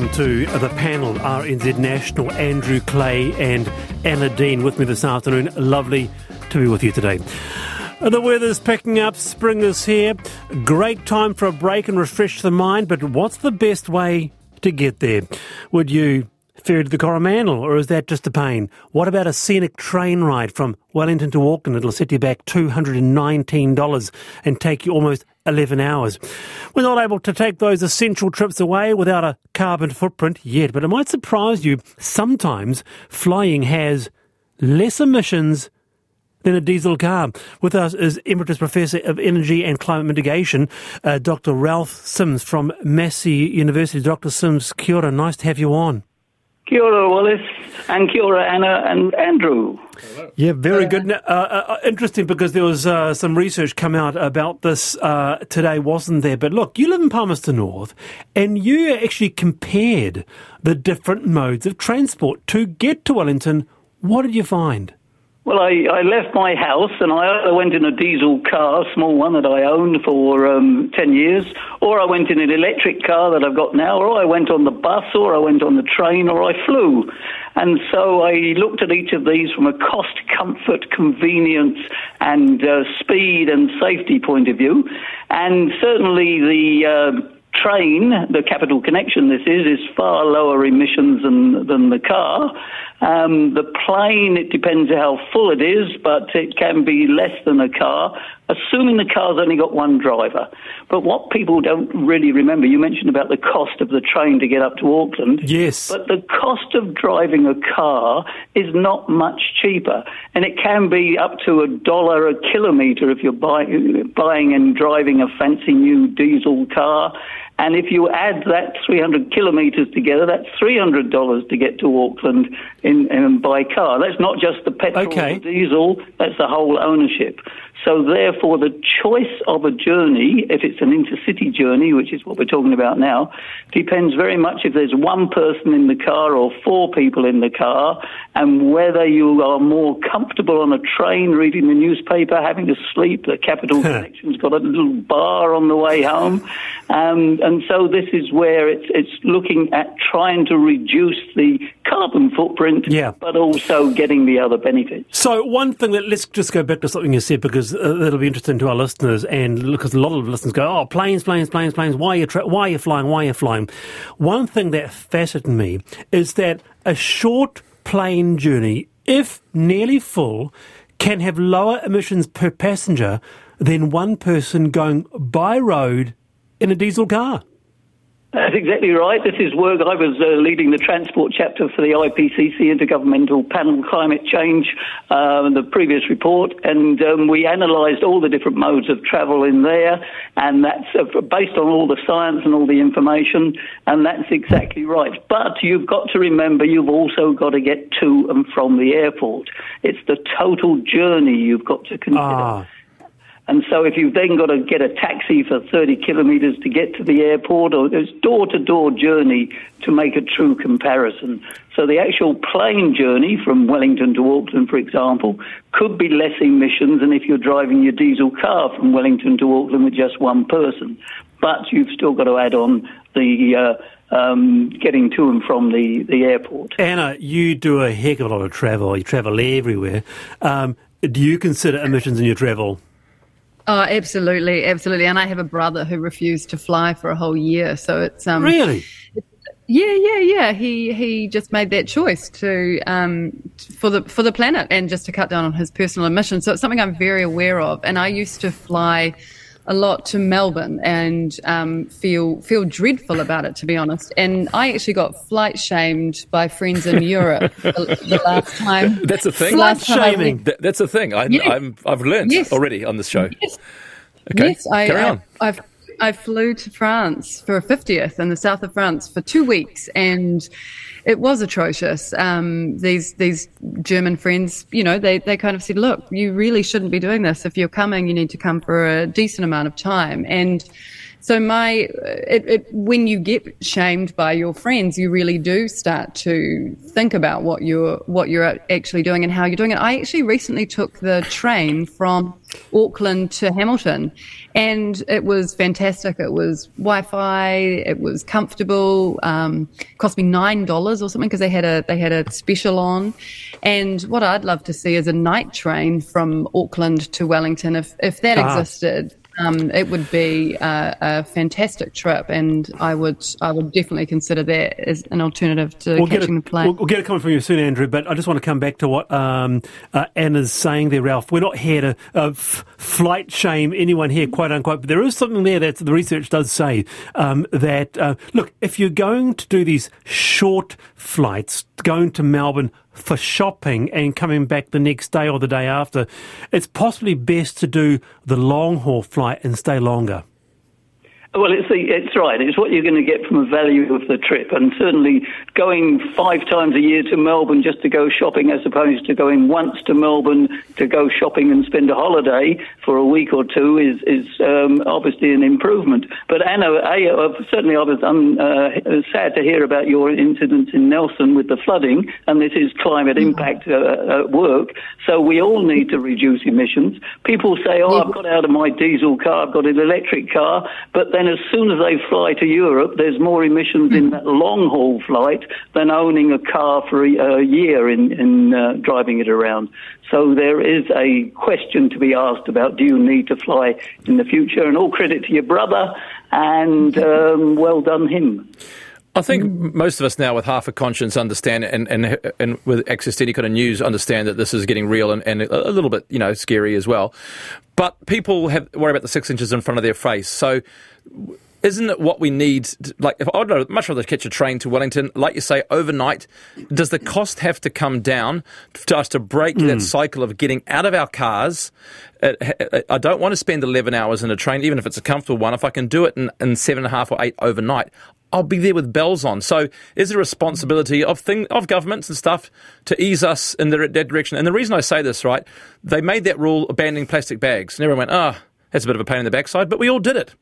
Welcome to the panel, RNZ National, Andrew Clay and Anna Dean with me this afternoon. Lovely to be with you today. The weather's picking up, spring is here. Great time for a break and refresh the mind, but what's the best way to get there? Would you ferry to the Coromandel, or is that just a pain? What about a scenic train ride from Wellington to Auckland? It'll set you back $219 and take you almost 11 hours. We're not able to take those essential trips away without a carbon footprint yet, but it might surprise you. Sometimes flying has less emissions than a diesel car. With us is Emeritus Professor of Energy and Climate Mitigation, uh, Dr. Ralph Sims from Massey University. Dr. Sims, kia ora, nice to have you on. Kia ora, Wallace, and kia ora, Anna and Andrew. Yeah, very good. Uh, uh, interesting because there was uh, some research come out about this uh, today, wasn't there? But look, you live in Palmerston North, and you actually compared the different modes of transport to get to Wellington. What did you find? Well, I, I left my house and I either went in a diesel car, a small one that I owned for um, 10 years, or I went in an electric car that I've got now, or I went on the bus, or I went on the train, or I flew. And so I looked at each of these from a cost, comfort, convenience, and uh, speed and safety point of view. And certainly the uh, train, the capital connection this is, is far lower emissions than, than the car. Um, the plane, it depends how full it is, but it can be less than a car, assuming the car's only got one driver. But what people don't really remember, you mentioned about the cost of the train to get up to Auckland. Yes. But the cost of driving a car is not much cheaper, and it can be up to a dollar a kilometre if you're buy, buying and driving a fancy new diesel car. And if you add that 300 kilometres together, that's $300 to get to Auckland in, in by car. That's not just the petrol Okay. or diesel, that's the whole ownership. So therefore, the choice of a journey, if it's an intercity journey, which is what we're talking about now, depends very much if there's one person in the car or four people in the car, and whether you are more comfortable on a train reading the newspaper, having to sleep. The Capital Connection's got a little bar on the way home, um, and so this is where it's it's looking at trying to reduce the carbon footprint, Yeah. but also getting the other benefits. So one thing that let's just go back to something you said because uh, that'll be interesting to our listeners, and because a lot of listeners go, "Oh, planes, planes, planes, planes. Why are you tra- why are you flying? Why are you flying?" One thing that fascinated me is that a short plane journey, if nearly full, can have lower emissions per passenger than one person going by road in a diesel car. That's exactly right. This is work I was uh, leading the transport chapter for the IPCC Intergovernmental Panel on Climate Change, uh, the previous report, and um, we analysed all the different modes of travel in there, and that's uh, based on all the science and all the information, and that's exactly right. But you've got to remember you've also got to get to and from the airport. It's the total journey you've got to consider. Ah. And so if you've then got to get a taxi for 30 kilometres to get to the airport, or it's door-to-door journey to make a true comparison. So the actual plane journey from Wellington to Auckland, for example, could be less emissions than if you're driving your diesel car from Wellington to Auckland with just one person. But you've still got to add on the uh, um, getting to and from the, the airport. Anna, you do a heck of a lot of travel. You travel everywhere. Um, do you consider emissions in your travel? Oh, absolutely, absolutely. And I have a brother who refused to fly for a whole year. So it's um Really? yeah, yeah, yeah. He he just made that choice to um for the for the planet and just to cut down on his personal emissions. So it's something I'm very aware of. And I used to fly a lot to Melbourne and um, feel feel dreadful about it, to be honest. And I actually got flight shamed by friends in Europe the, the last time. That's a thing. time shaming. went- that's a thing. I, I've learned Yes. already on this show. Yes. Okay, Yes, I, carry I, on. I've, I flew to France for a 50th in the south of France for two weeks, and it was atrocious. Um, these these German friends, you know, they, they kind of said, look, you really shouldn't be doing this. If you're coming, you need to come for a decent amount of time. And So my, it, it, when you get shamed by your friends, you really do start to think about what you're what you're actually doing and how you're doing it. I actually recently took the train from Auckland to Hamilton, and it was fantastic. It was Wi-Fi. It was comfortable. Um, cost me nine dollars or something because they had a they had a special on. And what I'd love to see is a night train from Auckland to Wellington. If if that ah. existed, um, it would be a, a, fantastic trip, and I would I would definitely consider that as an alternative to we'll catching a, the plane. We'll, we'll, get it coming from you soon, Andrew. But I just want to come back to what um, uh, Anna's saying there, Ralph. We're not here to uh, f- flight shame anyone here, quote unquote. But there is something there that the research does say um, that uh, look, if you're going to do these short flights, going to Melbourne for shopping and coming back the next day or the day after, it's possibly best to do the long haul flight and stay longer. Well, it's, the, it's right. It's what you're going to get from the value of the trip. And certainly going five times a year to Melbourne just to go shopping as opposed to going once to Melbourne to go shopping and spend a holiday for a week or two is, is um, obviously an improvement. But Anna, I, uh, certainly I was um, uh, sad to hear about your incident in Nelson with the flooding, and this is climate mm-hmm. impact uh, at work. So we all need to reduce emissions. People say, oh, I've got out of my diesel car, I've got an electric car, but then as soon as they fly to Europe, there's more emissions in hmm. that long haul flight than owning a car for a, a year in, in uh, driving it around. So there is a question to be asked about do you need to fly in the future? And all credit to your brother, and um, well done him. I think most of us now, with half a conscience, understand and, and and with access to any kind of news, understand that this is getting real and, and a little bit, you know, scary as well. But people have worry about the six inches in front of their face. So isn't it what we need? To, like, if I'd much rather catch a train to Wellington, like you say, overnight. Does the cost have to come down to us to break mm. that hmm. cycle of getting out of our cars? I don't want to spend 11 hours in a train, even if it's a comfortable one. If I can do it in, in seven and a half or eight overnight, I'll be there with bells on. So, is there a responsibility of thing of governments and stuff to ease us in that direction? And the reason I say this, right, they made that rule abandoning plastic bags, and everyone went, "Ah, oh, that's a bit of a pain in the backside," but we all did it.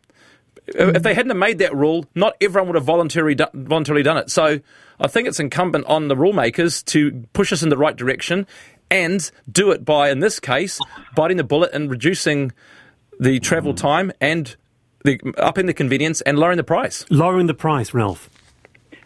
If they mm. hadn't made that rule, not everyone would have voluntarily, do- voluntarily done it. So I think it's incumbent on the rule makers to push us in the right direction and do it by, in this case, biting the bullet and reducing the travel mm. time and the, upping the convenience and lowering the price. Lowering the price, Ralph.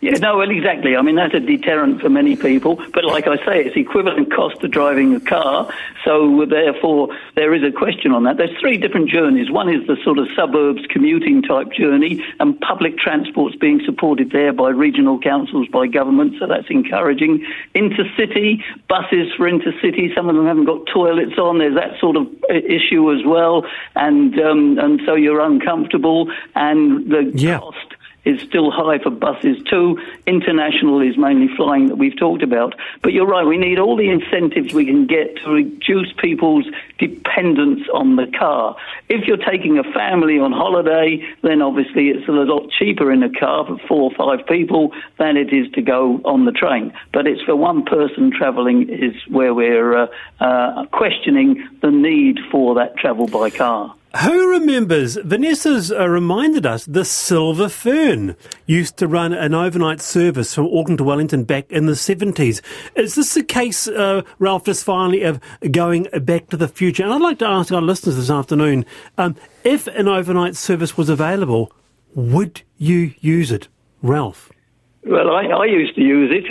Yeah, no, well, exactly. I mean, that's a deterrent for many people. But like I say, it's equivalent cost to driving a car. So therefore, there is a question on that. There's three different journeys. One is the sort of suburbs commuting type journey, and public transport's being supported there by regional councils, by government. So that's encouraging. Intercity buses for intercity. Some of them haven't got toilets on. There's that sort of issue as well, and um, and so you're uncomfortable, and the yeah. cost is still high for buses too. International is mainly flying that we've talked about. But you're right, we need all the incentives we can get to reduce people's dependence on the car. If you're taking a family on holiday, then obviously it's a lot cheaper in a car for four or five people than it is to go on the train. But it's for one person travelling is where we're uh, uh, questioning the need for that travel by car. Who remembers? Vanessa's uh, reminded us the Silver Fern used to run an overnight service from Auckland to Wellington back in the 70s. Is this the case, uh, Ralph, just finally of going back to the future? And I'd like to ask our listeners this afternoon um, if an overnight service was available, would you use it? Ralph. Well, I, I used to use it,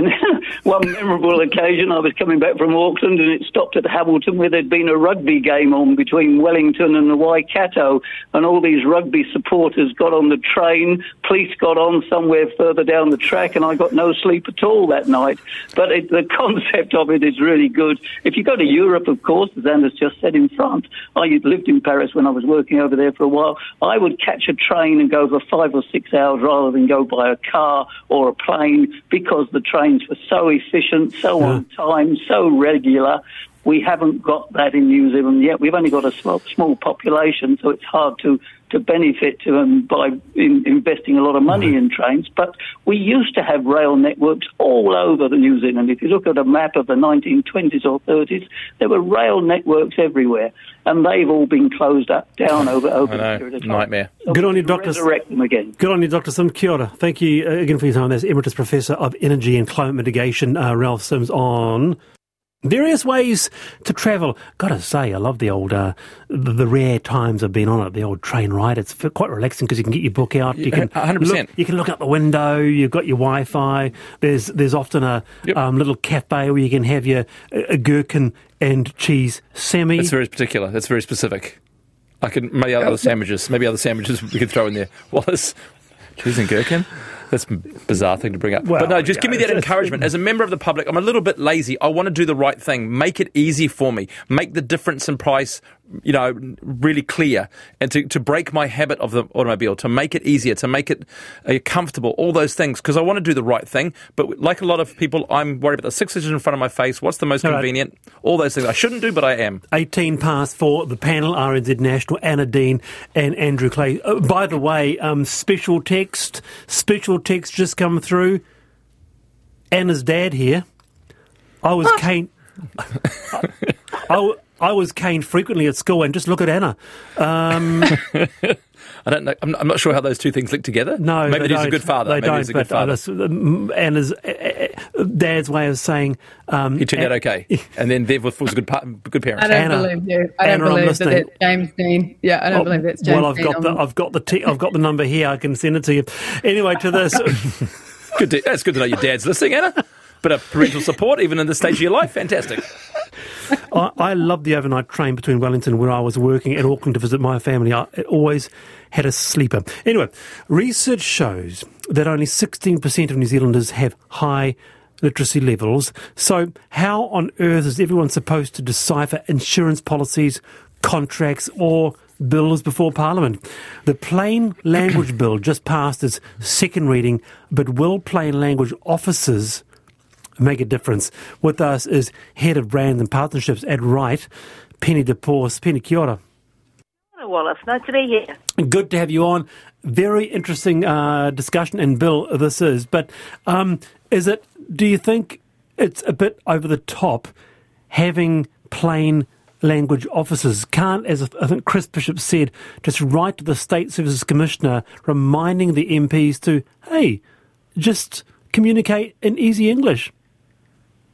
one memorable occasion I was coming back from Auckland and it stopped at Hamilton where there'd been a rugby game on between Wellington and the Waikato, and all these rugby supporters got on the train, police got on somewhere further down the track, and I got no sleep at all that night. But it, the concept of it is really good. If you go to Europe, of course, as Anna's just said in France, I lived in Paris when I was working over there for a while, I would catch a train and go for five or six hours rather than go by a car or a plane because the trains were so efficient, so yeah. on time, so regular. We haven't got that in New Zealand yet. We've only got a small, small population, so it's hard to to benefit um, by in, investing a lot of money in trains. But we used to have rail networks all over the New Zealand. If you look at a map of the 1920s or 30s, there were rail networks everywhere, and they've all been closed up down over over I the period of time. Nightmare. So Good on you, can Dr. Resurrect them again. Good on you, Dr. Sim. Kia ora. Thank you uh, again for your time. That's Emeritus Professor of Energy and Climate Mitigation, uh, Ralph Sims, on various ways to travel. Gotta say, I love the old, uh, the, the rare times I've been on it, the old train ride. It's quite relaxing because you can get your book out. You can 100%. Look, you can look out the window. You've got your Wi-Fi. There's there's often a Yep. um, little cafe where you can have your a, a gherkin and cheese semi. That's very particular. That's very specific. I could maybe other sandwiches. Maybe other sandwiches we could throw in there. Wallace, cheese and gherkin. That's a bizarre thing to bring up. Well, but no, just give me that encouragement. As a member of the public, I'm a little bit lazy. I want to do the right thing. Make it easy for me. Make the difference in price, you know, really clear. And to, to break my habit of the automobile, to make it easier, to make it uh, comfortable, all those things. Because I want to do the right thing. But like a lot of people, I'm worried about the six inches in front of my face. What's the most All right. convenient? All those things. I shouldn't do, but I am. 18 past four, the panel, RNZ National, Anna Dean and Andrew Clay. Uh, by the way, um, special text, special text just come through. Anna's dad here. I was cane. I, I, I was caned frequently at school, and just look at Anna. Um, I don't know. I'm, I'm not sure how those two things link together. no, maybe they he's a don't. good father. They maybe don't. he's a good but uh, father. that's, um, Anna's uh, uh, dad's way of saying um, He turned out okay, and then Dev was was a good pa- good parent. I don't Anna. believe you. I don't believe that listening. that's James Dean. Yeah, I don't Oh, believe that's James well, I've Dean. got the I've got the t- I've got the number here. I can send it to you. Anyway, to this. Good. To, that's good to know your dad's listening, Anna. Bit of parental support, even in this stage of your life. Fantastic. I, I loved the overnight train between Wellington, where I was working, and Auckland to visit my family. I it always had a sleeper. Anyway, research shows that only 16% of New Zealanders have high literacy levels. So, how on earth is everyone supposed to decipher insurance policies, contracts, or bills before Parliament? The Plain Language Bill just passed its second reading, but will plain language officers make a difference. With us is Head of Brands and Partnerships at Write, Penny DePorce. Penny, kia ora. Hello, Wallace. Nice to be here. Good to have you on. Very interesting uh, discussion, and Bill, this is. But um, is it? Do you think it's a bit over the top having plain language officers? Can't, as I think Chris Bishop said, just write to the State Services Commissioner reminding the MPs to, hey, just communicate in easy English.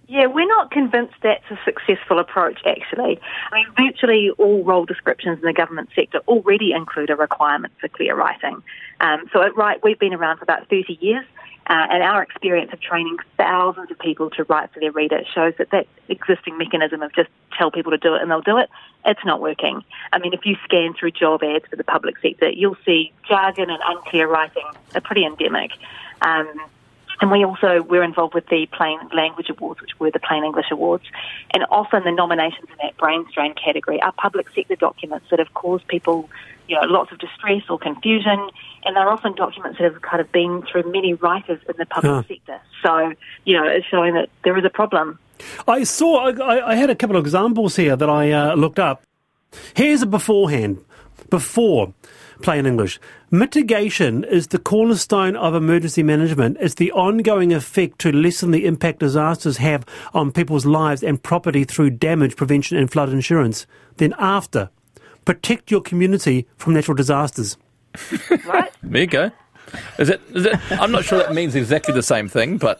Yeah, we're not convinced that's a successful approach, actually. I mean, virtually all role descriptions in the government sector already include a requirement for clear writing. Um, so at Write, we've been around for about 30 years, uh, and our experience of training thousands of people to write for their readers shows that that existing mechanism of just tell people to do it and they'll do it, it's not working. I mean, if you scan through job ads for the public sector, you'll see jargon and unclear writing are pretty endemic. Um, and we also we're involved with the Plain Language Awards, which were the Plain English Awards, and often the nominations in that brain strain category are public sector documents that have caused people, you know, lots of distress or confusion, and they're often documents that have kind of been through many writers in the public sector. So, you know, it's showing that there is a problem. I saw, I, I had a couple of examples here that I uh, looked up. Here's a beforehand, before plain English. Mitigation is the cornerstone of emergency management. It's the ongoing effect to lessen the impact disasters have on people's lives and property through damage prevention and flood insurance. Then after, protect your community from natural disasters. Right? There you go. Is it? Is it? I'm not sure that means exactly the same thing, but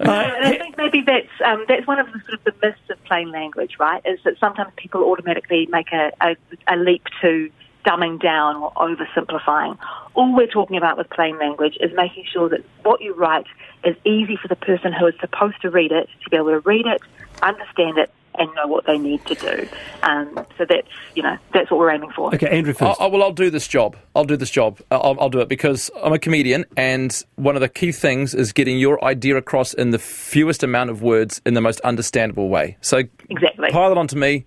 and I think maybe that's um, that's one of the sort of the myths of plain language, right? Is that sometimes people automatically make a, a, a leap to dumbing down or oversimplifying. All we're talking about with plain language is making sure that what you write is easy for the person who is supposed to read it to be able to read it, understand it, and know what they need to do. Um, so that's you know that's what we're aiming for. Okay, Andrew first. oh, well, I'll do this job. I'll do this job. I'll, I'll do it because I'm a comedian, and one of the key things is getting your idea across in the fewest amount of words in the most understandable way. So Exactly. pile it onto me.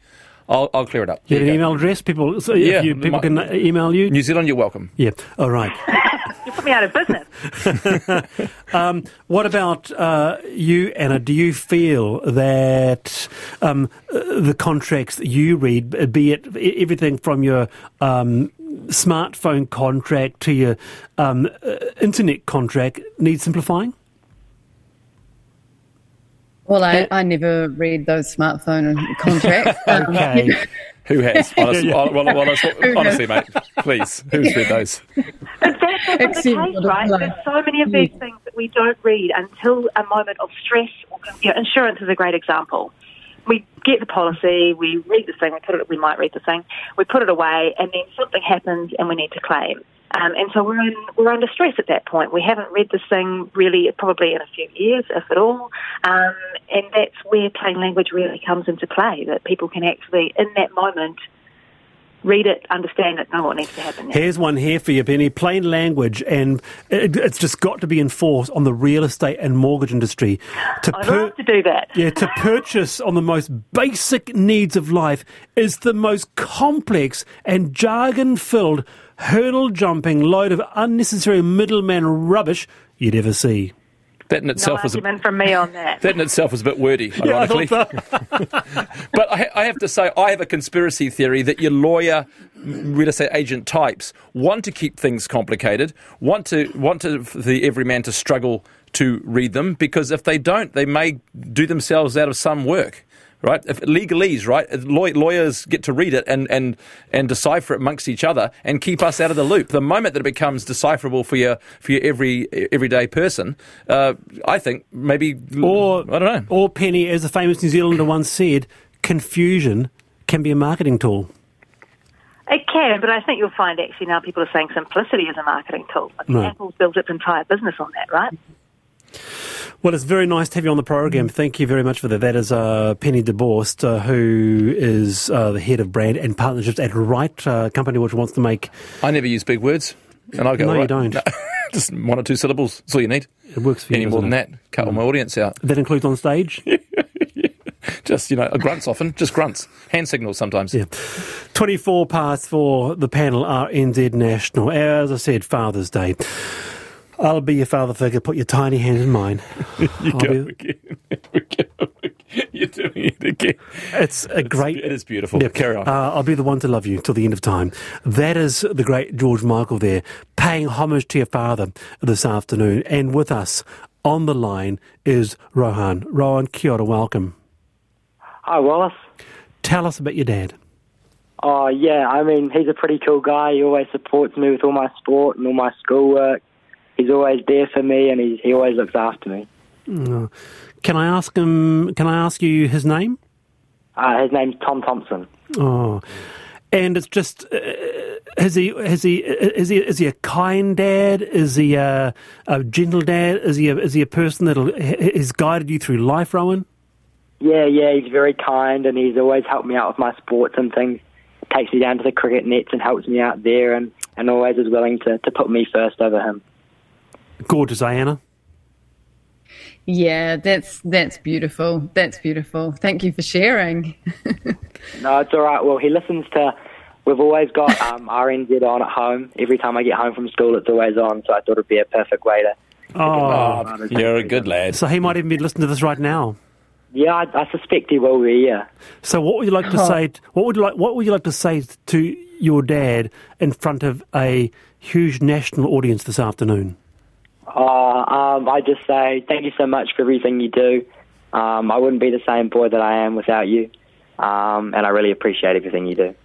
I'll, I'll clear it up. you have an email address? People, so Yeah, you, people my- can uh, email you? New Zealand, you're welcome. Yeah, all right. You put me out of business. What about uh, you, Anna? Do you feel that um, uh, the contracts that you read, be it everything from your um, smartphone contract to your um, uh, internet contract need simplifying? Well, I, I never read those smartphone contracts. Um, Okay. Who has? Honestly, well, well, well, honestly, mate, please, who's read those? But that's often the case, right? There's so many of these things that we don't read until a moment of stress. You know, insurance is a great example. We get the policy, we read the thing, we put it, we might read the thing, we put it away, and then something happens and we need to claim. Um, and so we're in, we're under stress at that point. We haven't read this thing really, probably in a few years, if at all. Um, and that's where plain language really comes into play. That people can actually, in that moment, read it, understand it, know what needs to happen. next. Here's one here for you, Penny. Plain language, and it, it's just got to be enforced on the real estate and mortgage industry. To I'd love to do that. Yeah, to purchase on the most basic needs of life is the most complex and jargon filled, hurdle jumping load of unnecessary middleman rubbish you'd ever see. That in No itself was a, from me on that. that in itself was a bit wordy, ironically. Yeah, I. But I, I have to say, I have a conspiracy theory that your lawyer, m- real estate agent types want to keep things complicated, want to want to the everyman to struggle to read them because if they don't, they may do themselves out of some work. Right, if legalese, right, law- lawyers get to read it and, and, and decipher it amongst each other and keep us out of the loop. The moment that it becomes decipherable for your for your every everyday person, uh, I think maybe Or, I don't know. Or Penny, as a famous New Zealander once said, confusion can be a marketing tool. It can, but I think you'll find actually now people are saying simplicity is a marketing tool. I mean, Right. Apple's built its entire business on that, right? Well, it's very nice to have you on the program. Thank you very much for that. That is uh, Penny DeBorst, uh, who is uh, the head of brand and partnerships at Write, uh, company which wants to make I never use big words, and I go. No, you don't. just one or two syllables. That's all you need. it works for you. Any more than it? that, cut all my audience out. That includes on stage. Just you know, a grunts often, just grunts, hand signals sometimes. Yeah. 24 past for the panel RNZ National. As I said, Father's Day. I'll be your father figure. Put your tiny hand in mine. You I'll go be- again. You go again. You're doing it again. It's a great. It is beautiful. Yeah. Carry on. Uh, I'll be the one to love you till the end of time. That is the great George Michael there, paying homage to your father this afternoon. And with us on the line is Rohan. Rohan, kia ora, welcome. Hi, Wallace. Tell us about your dad. Oh, yeah, I mean, he's a pretty cool guy. He always supports me with all my sport and all my schoolwork. He's always there for me and he, he always looks after me. Can I ask him? Can I ask you his name? Uh, his name's Tom Thompson. Oh, and it's just uh, is he is he is he is he a kind dad? Is he a, a gentle dad? Is he a, is he a person that has guided you through life, Rowan? Yeah, yeah, he's very kind and he's always helped me out with my sports and things. Takes me down to the cricket nets and helps me out there and, and always is willing to, to put me first over him. Gorgeous, Anna. Yeah, that's that's beautiful. That's beautiful. Thank you for sharing. No, it's all right. Well, he listens to. We've always got um, RNZ on at home. Every time I get home from school, it's always on. So I thought it'd be a perfect way to. Oh, Oh, you're a good lad. so he might even be listening to this right now. Yeah, I, I suspect he will be. Yeah. So what would you like to say? What would you like? What would you like to say to your dad in front of a huge national audience this afternoon? Oh, um, I just say thank you so much for everything you do. Um, I wouldn't be the same boy that I am without you, um, and I really appreciate everything you do.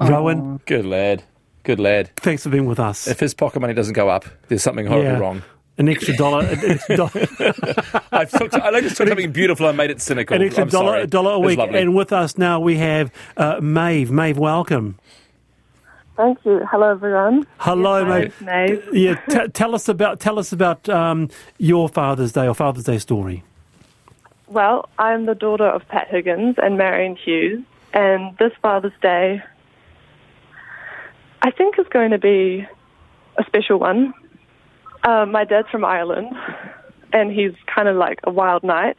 Rowan, Good lad. Good lad. thanks for being with us. If his pocket money doesn't go up, there's something horribly Yeah. wrong. An extra dollar, an extra dollar, I took, I just took something beautiful and made it cynical. an extra I'm dollar, sorry. dollar a week. And with us now we have uh, Maeve. Maeve, welcome. Thank you. Hello, everyone. Hello, mate. Maeve. Yeah, t- tell us about tell us about um, your Father's Day or Father's Day story. Well, I'm the daughter of Pat Higgins and Marion Hughes, and this Father's Day, I think, is going to be a special one. Uh, my dad's from Ireland, and he's kind of like a wild knight,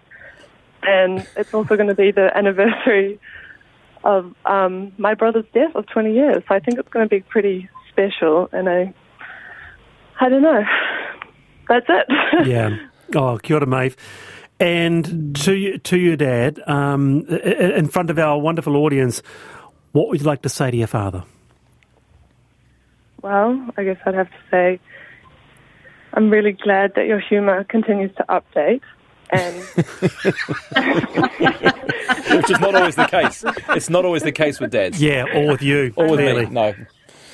and it's also going to be the anniversary of um, my brother's death of 20 years. So I think it's going to be pretty special, and I, I don't know. That's it. Yeah. Oh, kia ora, Maeve. And to to your dad, um, in front of our wonderful audience, what would you like to say to your father? well, I guess I'd have to say I'm really glad that your humour continues to update. And Which is not always the case. It's not always the case with dads. Yeah, or with you. Or with clearly. me. No.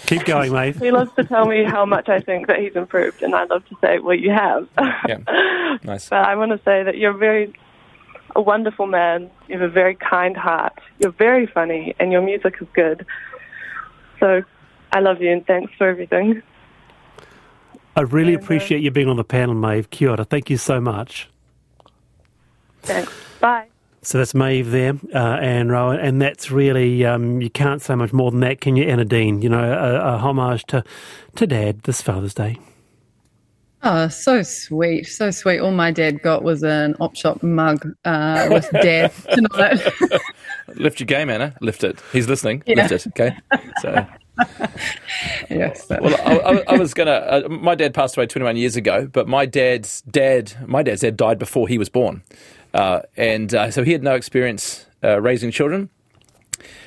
Keep going, Maeve. he loves to tell me how much I think that he's improved, and I love to say, well, you have. Yeah. Nice. But I want to say that you're very a wonderful man. You have a very kind heart. You're very funny, and your music is good. So I love you, and thanks for everything. I really And, uh, appreciate you being on the panel, Maeve. Kia ora. Thank you so much. Thanks. Bye. So that's Maeve there, uh, and Rowan, and that's really um, you can't say much more than that, can you, Anna Dean? You know, a, a homage to to Dad this Father's Day. Oh, so sweet, so sweet. All my dad got was an op shop mug uh, with dad tonight. Lift your game, Anna. Lift it. He's listening. Yeah. Lift it. Okay. So. yes. Well, I, I, I was gonna. Uh, my dad passed away 21 years ago, but my dad's dad, my dad's dad died before he was born, uh, and uh, so he had no experience uh, raising children.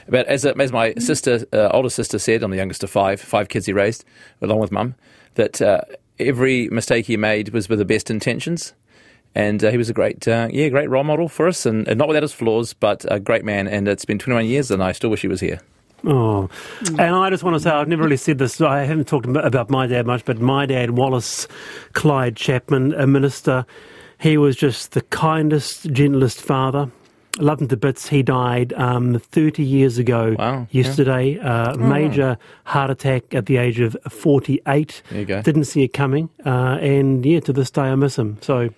But as as my sister, uh, older sister said, I'm the youngest of five, five kids he raised, along with mum, that uh, every mistake he made was with the best intentions. And uh, he was a great, uh, yeah, great role model for us, and, and not without his flaws, but a great man. And it's been 21 years, and I still wish he was here. Oh, and I just want to say I've never really said this. I haven't talked about my dad much, but my dad, Wallace Clyde Chapman, a minister, he was just the kindest, gentlest father. Loved him to bits. He died um, 30 years ago Wow, yeah. yesterday. Uh, major heart attack at the age of 48. There you go. Didn't see it coming. Uh, and yeah, to this day I miss him. So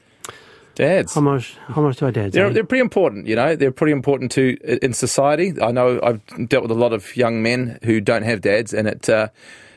Dads. how much, how much do I dad? They're, they're pretty important, you know. They're pretty important to in society. I know I've dealt with a lot of young men who don't have dads, and it uh,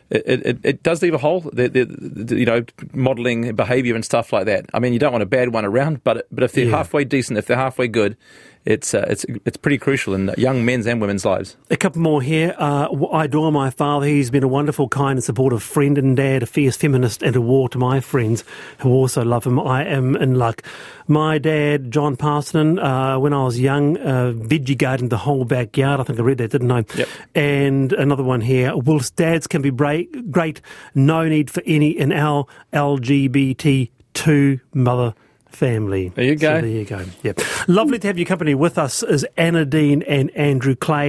it, it, it does leave a hole. They're, they're, they're, you know, modelling behaviour and stuff like that. I mean, you don't want a bad one around, but but if they're Yeah. halfway decent, if they're halfway good, it's uh, it's it's pretty crucial in young men's and women's lives. A couple more here. Uh, I adore my father. He's been a wonderful, kind, and supportive friend and dad, a fierce feminist, and a war to my friends who also love him. I am in luck. My dad, John Parsonen, uh, when I was young, uh, veggie gardened the whole backyard. I think I read that, didn't I? Yep. And another one here. Whilst dads can be bra- great, no need for any in our LGBT2 mother family. There you go. So there you go. Yeah. Lovely to have your company with us is Anna Dean and Andrew Clay.